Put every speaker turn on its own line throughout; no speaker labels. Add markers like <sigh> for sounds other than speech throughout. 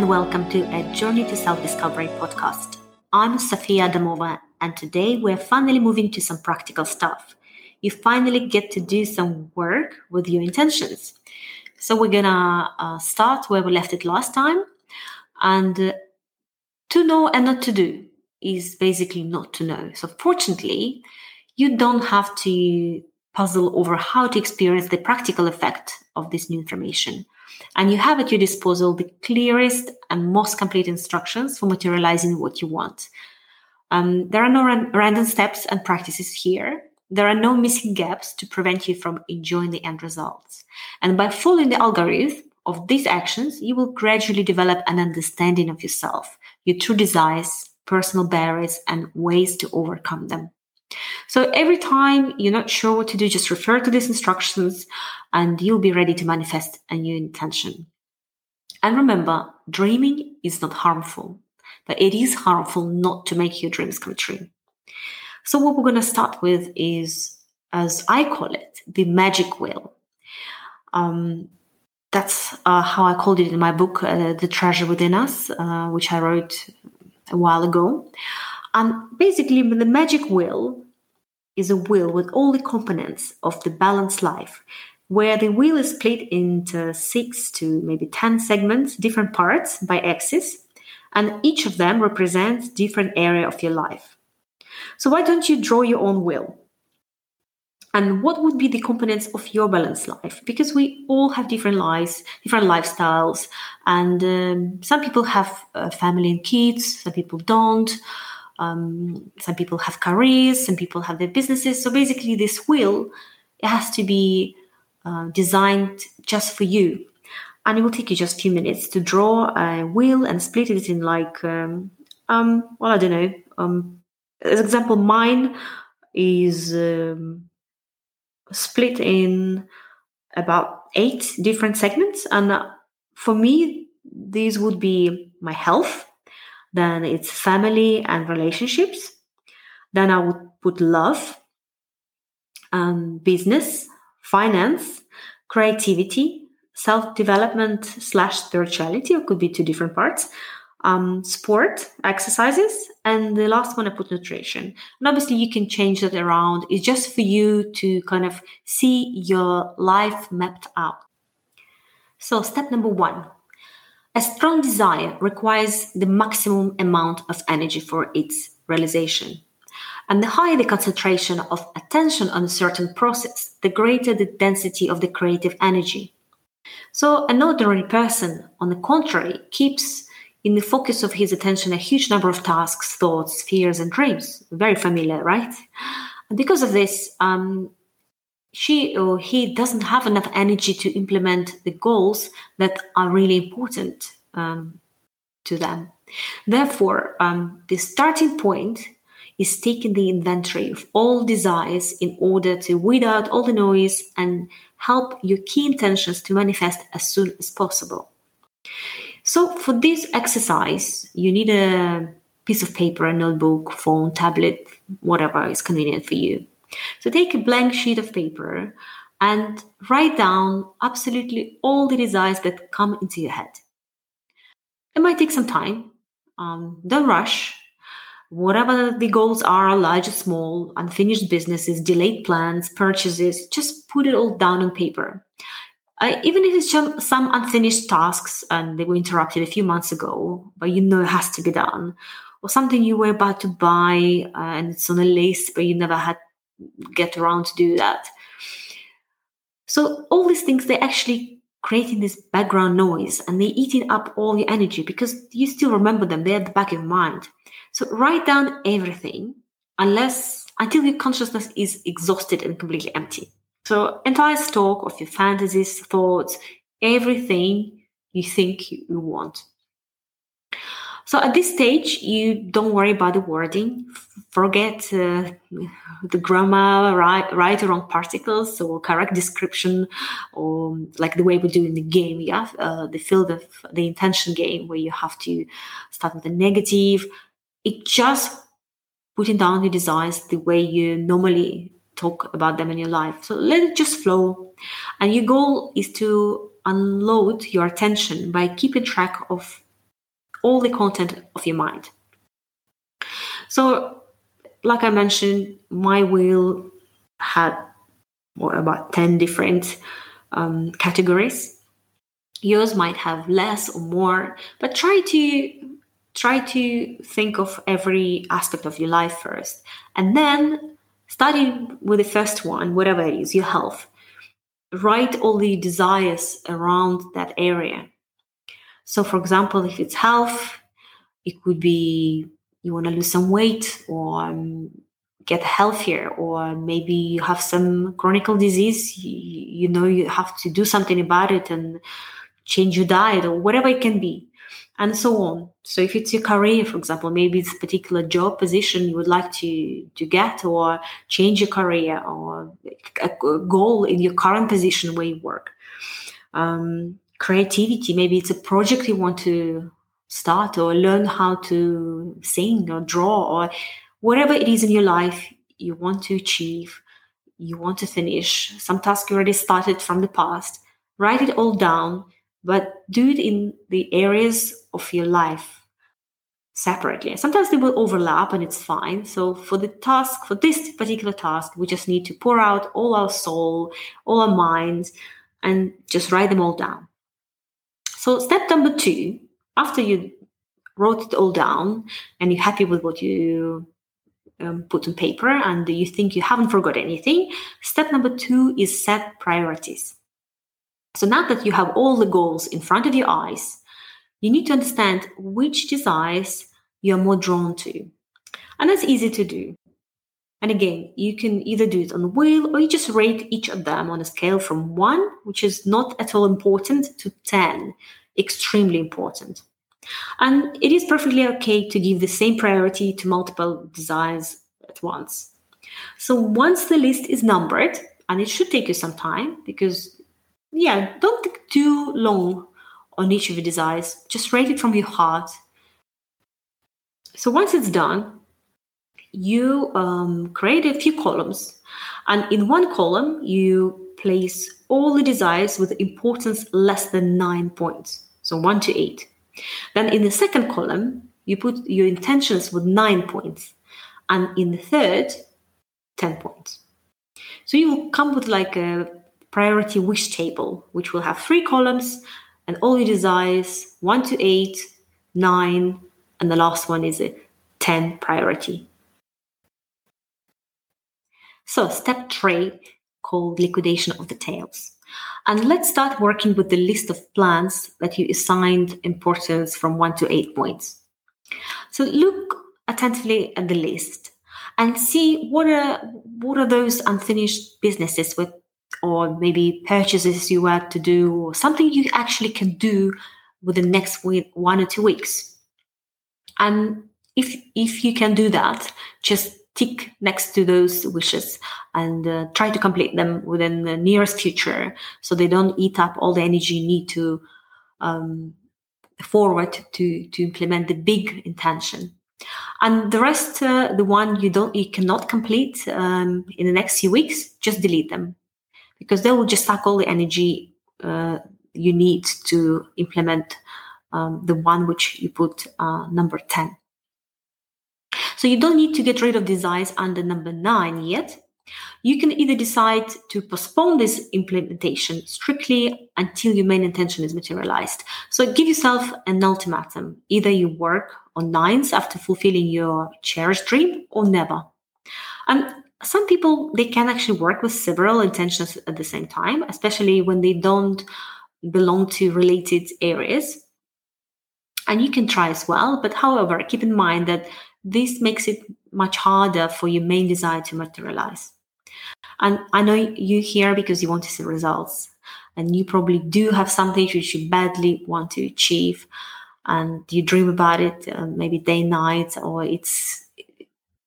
and welcome to a Journey to Self Discovery podcast. I'm Sofia Adamova, and today we're finally moving to some practical stuff. You finally get to do some work with your intentions. So, we're gonna uh, start where we left it last time. And uh, to know and not to do is basically not to know. So, fortunately, you don't have to puzzle over how to experience the practical effect of this new information. And you have at your disposal the clearest and most complete instructions for materializing what you want. Um, there are no ran- random steps and practices here. There are no missing gaps to prevent you from enjoying the end results. And by following the algorithm of these actions, you will gradually develop an understanding of yourself, your true desires, personal barriers, and ways to overcome them. So every time you're not sure what to do, just refer to these instructions and you'll be ready to manifest a new intention. And remember, dreaming is not harmful, but it is harmful not to make your dreams come true. So what we're going to start with is, as I call it, the magic wheel. Um, that's uh, how I called it in my book, uh, The Treasure Within Us, uh, which I wrote a while ago. And basically, the magic wheel is a wheel with all the components of the balanced life, where the wheel is split into six to maybe 10 segments, different parts by axis, and each of them represents different area of your life. So why don't you draw your own wheel? And what would be the components of your balanced life? Because we all have different lives, different lifestyles, and um, some people have a family and kids, some people don't. Um, some people have careers, some people have their businesses. So basically, this wheel it has to be uh, designed just for you, and it will take you just a few minutes to draw a wheel and split it in like, um, um well, I don't know. Um, as example, mine is um, split in about eight different segments, and uh, for me, these would be my health then it's family and relationships. Then I would put love, um, business, finance, creativity, self development slash spirituality, or could be two different parts, um, sport, exercises, and the last one I put nutrition. And obviously, you can change that around. It's just for you to kind of see your life mapped out. So, step number one a strong desire requires the maximum amount of energy for its realization. And the higher the concentration of attention on a certain process, the greater the density of the creative energy. So, an ordinary person, on the contrary, keeps in the focus of his attention a huge number of tasks, thoughts, fears, and dreams. Very familiar, right? And because of this, um, she or he doesn't have enough energy to implement the goals that are really important um, to them. Therefore, um, the starting point is taking the inventory of all desires in order to weed out all the noise and help your key intentions to manifest as soon as possible. So, for this exercise, you need a piece of paper, a notebook, phone, tablet, whatever is convenient for you. So take a blank sheet of paper and write down absolutely all the desires that come into your head. It might take some time. Um, don't rush. Whatever the goals are, large or small, unfinished businesses, delayed plans, purchases, just put it all down on paper. Uh, even if it's some, some unfinished tasks and they were interrupted a few months ago, but you know it has to be done, or something you were about to buy uh, and it's on a list but you never had get around to do that. So all these things they're actually creating this background noise and they're eating up all your energy because you still remember them. They're at the back of your mind. So write down everything unless until your consciousness is exhausted and completely empty. So entire stock of your fantasies, thoughts, everything you think you want. So at this stage, you don't worry about the wording. Forget uh, the grammar, right, right or wrong particles, or correct description, or like the way we do in the game. Yeah, uh, the field of the intention game, where you have to start with a negative. It just putting down the designs the way you normally talk about them in your life. So let it just flow. And your goal is to unload your attention by keeping track of all the content of your mind. So, like I mentioned, my wheel had what, about 10 different um, categories. Yours might have less or more, but try to try to think of every aspect of your life first and then starting with the first one whatever it is your health write all the desires around that area so for example if it's health it could be you want to lose some weight or um, get healthier or maybe you have some chronic disease you, you know you have to do something about it and change your diet or whatever it can be and so on. So if it's your career, for example, maybe it's a particular job position you would like to, to get or change your career or a goal in your current position where you work. Um, creativity, maybe it's a project you want to start or learn how to sing or draw or whatever it is in your life you want to achieve, you want to finish, some task you already started from the past, write it all down but do it in the areas of your life separately. Sometimes they will overlap and it's fine. So for the task, for this particular task, we just need to pour out all our soul, all our minds, and just write them all down. So step number two, after you wrote it all down and you're happy with what you um, put on paper and you think you haven't forgot anything, step number two is set priorities. So now that you have all the goals in front of your eyes, you need to understand which desires you're more drawn to. And that's easy to do. And again, you can either do it on the wheel or you just rate each of them on a scale from one, which is not at all important, to 10, extremely important. And it is perfectly okay to give the same priority to multiple desires at once. So once the list is numbered, and it should take you some time because yeah, don't think too long on each of your desires. Just rate it from your heart. So once it's done, you um, create a few columns, and in one column you place all the desires with importance less than nine points, so one to eight. Then in the second column, you put your intentions with nine points, and in the third, 10 points. So you will come with like a priority wish table, which will have three columns and all your desires, one to eight, nine, and the last one is a 10 priority. So, step three, called liquidation of the tails. And let's start working with the list of plans that you assigned importance from one to eight points. So, look attentively at the list and see what are what are those unfinished businesses with or maybe purchases you had to do, or something you actually can do within the next week, one or two weeks. And if if you can do that, just tick next to those wishes and uh, try to complete them within the nearest future, so they don't eat up all the energy you need to um, forward to to implement the big intention and the rest uh, the one you don't you cannot complete um, in the next few weeks just delete them because they will just suck all the energy uh, you need to implement um, the one which you put uh, number 10. So you don't need to get rid of desires under number nine yet. You can either decide to postpone this implementation strictly until your main intention is materialized. So give yourself an ultimatum. Either you work on nines after fulfilling your cherished dream or never. And some people they can actually work with several intentions at the same time especially when they don't belong to related areas and you can try as well but however keep in mind that this makes it much harder for your main desire to materialize and i know you here because you want to see results and you probably do have something which you badly want to achieve and you dream about it uh, maybe day and night or it's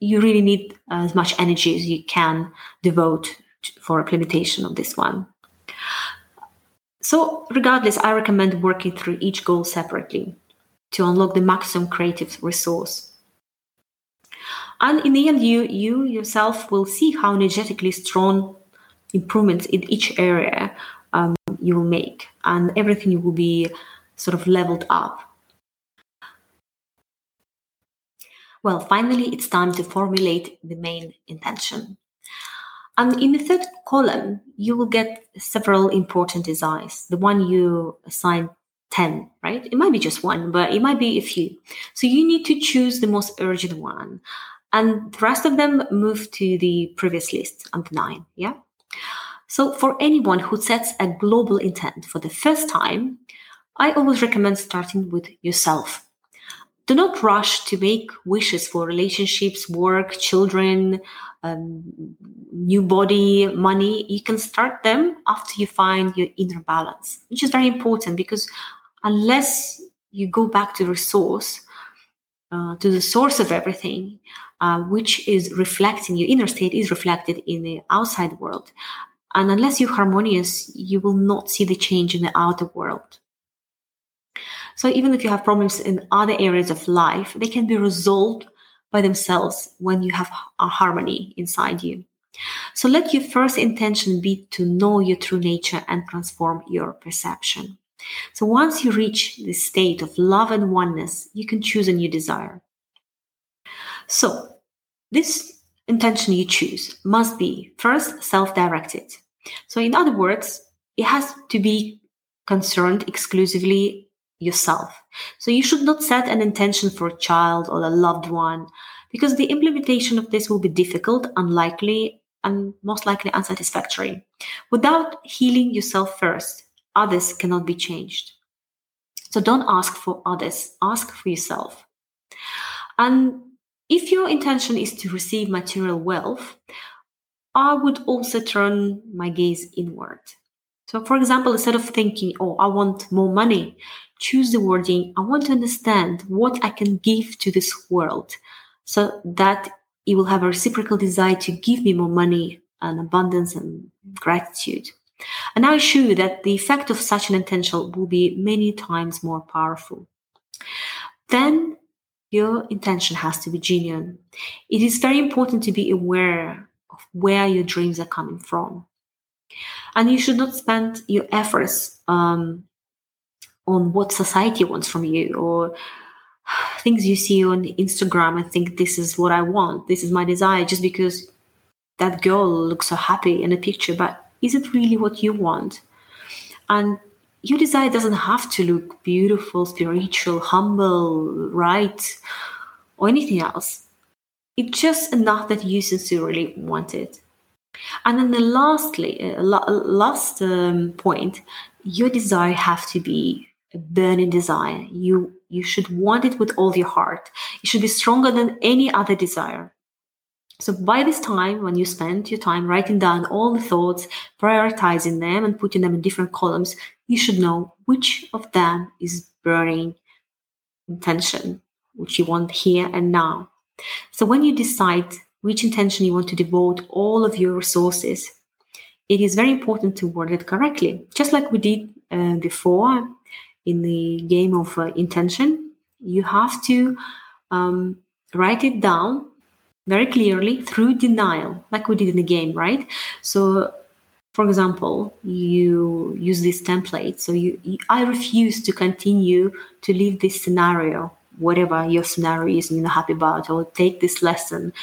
you really need as much energy as you can devote for implementation of this one. So, regardless, I recommend working through each goal separately to unlock the maximum creative resource. And in the end, you, you yourself will see how energetically strong improvements in each area um, you will make, and everything will be sort of leveled up. Well, finally, it's time to formulate the main intention. And in the third column, you will get several important desires. The one you assign 10, right? It might be just one, but it might be a few. So you need to choose the most urgent one. And the rest of them move to the previous list under nine. Yeah. So for anyone who sets a global intent for the first time, I always recommend starting with yourself. Do not rush to make wishes for relationships, work, children, um, new body, money. You can start them after you find your inner balance, which is very important because unless you go back to the source, uh, to the source of everything, uh, which is reflecting your inner state, is reflected in the outside world. And unless you're harmonious, you will not see the change in the outer world. So even if you have problems in other areas of life, they can be resolved by themselves when you have a harmony inside you. So let your first intention be to know your true nature and transform your perception. So once you reach the state of love and oneness, you can choose a new desire. So this intention you choose must be first self-directed. So in other words, it has to be concerned exclusively yourself. So you should not set an intention for a child or a loved one because the implementation of this will be difficult, unlikely, and most likely unsatisfactory. Without healing yourself first, others cannot be changed. So don't ask for others, ask for yourself. And if your intention is to receive material wealth, I would also turn my gaze inward. So, for example, instead of thinking, oh, I want more money, choose the wording, I want to understand what I can give to this world so that it will have a reciprocal desire to give me more money and abundance and gratitude. And I assure you that the effect of such an intention will be many times more powerful. Then your intention has to be genuine. It is very important to be aware of where your dreams are coming from. And you should not spend your efforts um, on what society wants from you or <sighs> things you see on Instagram and think this is what I want, this is my desire, just because that girl looks so happy in a picture. But is it really what you want? And your desire doesn't have to look beautiful, spiritual, humble, right, or anything else. It's just enough that you sincerely want it. And then the lastly, uh, last um, point, your desire have to be a burning desire. You you should want it with all your heart. It should be stronger than any other desire. So by this time, when you spend your time writing down all the thoughts, prioritizing them and putting them in different columns, you should know which of them is burning intention, which you want here and now. So when you decide which intention you want to devote all of your resources, it is very important to word it correctly. Just like we did uh, before, in the game of uh, intention, you have to um, write it down very clearly through denial, like we did in the game, right? So, for example, you use this template. So, you, you I refuse to continue to live this scenario, whatever your scenario is, you're not happy about, or take this lesson,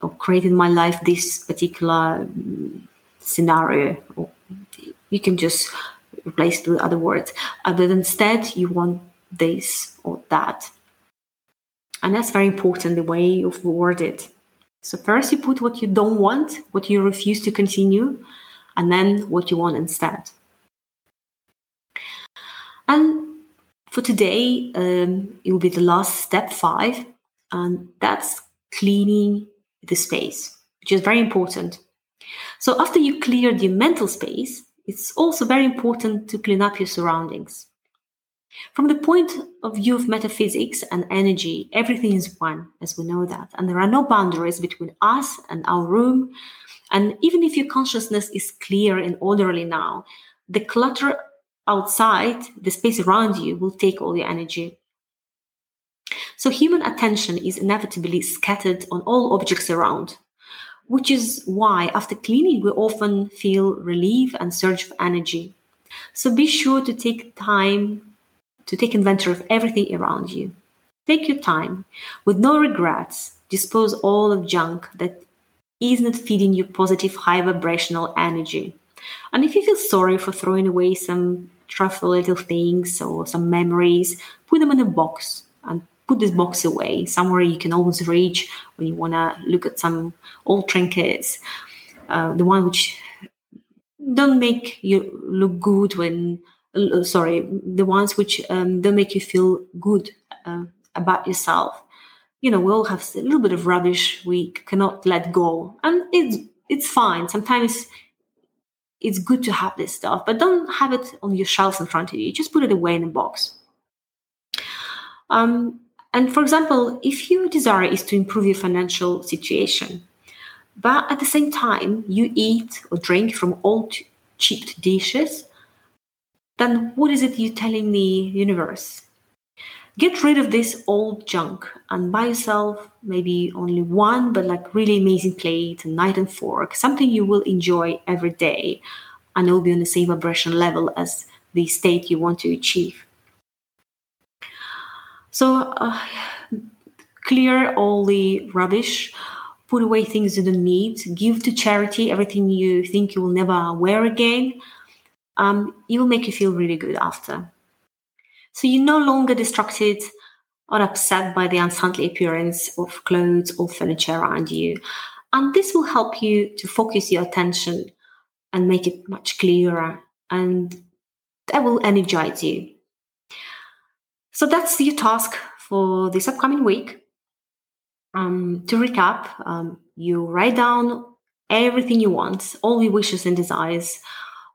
or create in my life this particular mm, scenario. You can just replaced with other words, but instead you want this or that. And that's very important, the way you word it. So first you put what you don't want, what you refuse to continue, and then what you want instead. And for today, um, it will be the last step five, and that's cleaning the space, which is very important. So after you clear the mental space, it's also very important to clean up your surroundings. From the point of view of metaphysics and energy, everything is one, as we know that, and there are no boundaries between us and our room. And even if your consciousness is clear and orderly now, the clutter outside, the space around you, will take all your energy. So human attention is inevitably scattered on all objects around, which is why after cleaning, we often feel relief and surge of energy. So be sure to take time to take inventory of everything around you. Take your time with no regrets. Dispose all of junk that is not feeding you positive, high vibrational energy. And if you feel sorry for throwing away some trifle little things or some memories, put them in a box and put this box away somewhere you can always reach when you want to look at some old trinkets, uh, the one which don't make you look good when sorry the ones which um, don't make you feel good uh, about yourself. You know we all have a little bit of rubbish we cannot let go. And it's it's fine. Sometimes it's good to have this stuff but don't have it on your shelves in front of you. Just put it away in a box. Um, and for example if your desire is to improve your financial situation but at the same time you eat or drink from old cheap dishes then what is it you're telling the universe? Get rid of this old junk and buy yourself maybe only one but like really amazing plate a knife and fork something you will enjoy every day and it will be on the same vibration level as the state you want to achieve. So uh, clear all the rubbish put away things you don't need give to charity everything you think you will never wear again um, it will make you feel really good after so you're no longer distracted or upset by the unsightly appearance of clothes or furniture around you. And this will help you to focus your attention and make it much clearer, and that will energize you. So that's your task for this upcoming week. Um, to recap, um, you write down everything you want, all your wishes and desires,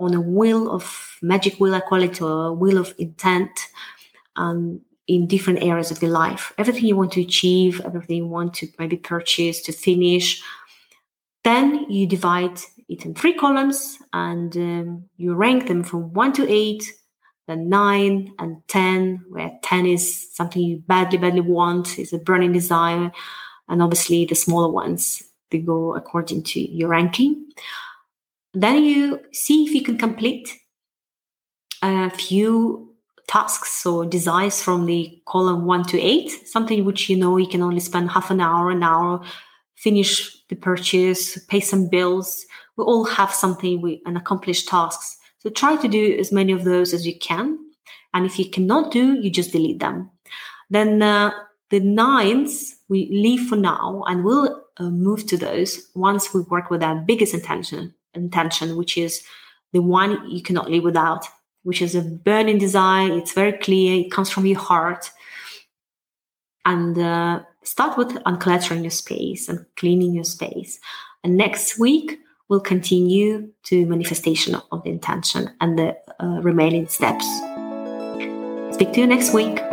on a wheel of magic wheel, I call it a wheel of intent um, in different areas of your life. Everything you want to achieve, everything you want to maybe purchase, to finish. Then you divide it in three columns and um, you rank them from one to eight, then nine and 10, where 10 is something you badly, badly want, is a burning desire. And obviously the smaller ones, they go according to your ranking. Then you see if you can complete a few tasks or desires from the column one to eight, something which you know you can only spend half an hour, an hour, finish the purchase, pay some bills. We all have something we and accomplish tasks. So try to do as many of those as you can. And if you cannot do, you just delete them. Then uh, the nines we leave for now and we'll uh, move to those once we work with our biggest intention intention, which is the one you cannot live without, which is a burning desire. It's very clear, it comes from your heart. And uh, start with uncluttering your space and cleaning your space. And next week, we'll continue to manifestation of the intention and the uh, remaining steps. Speak to you next week.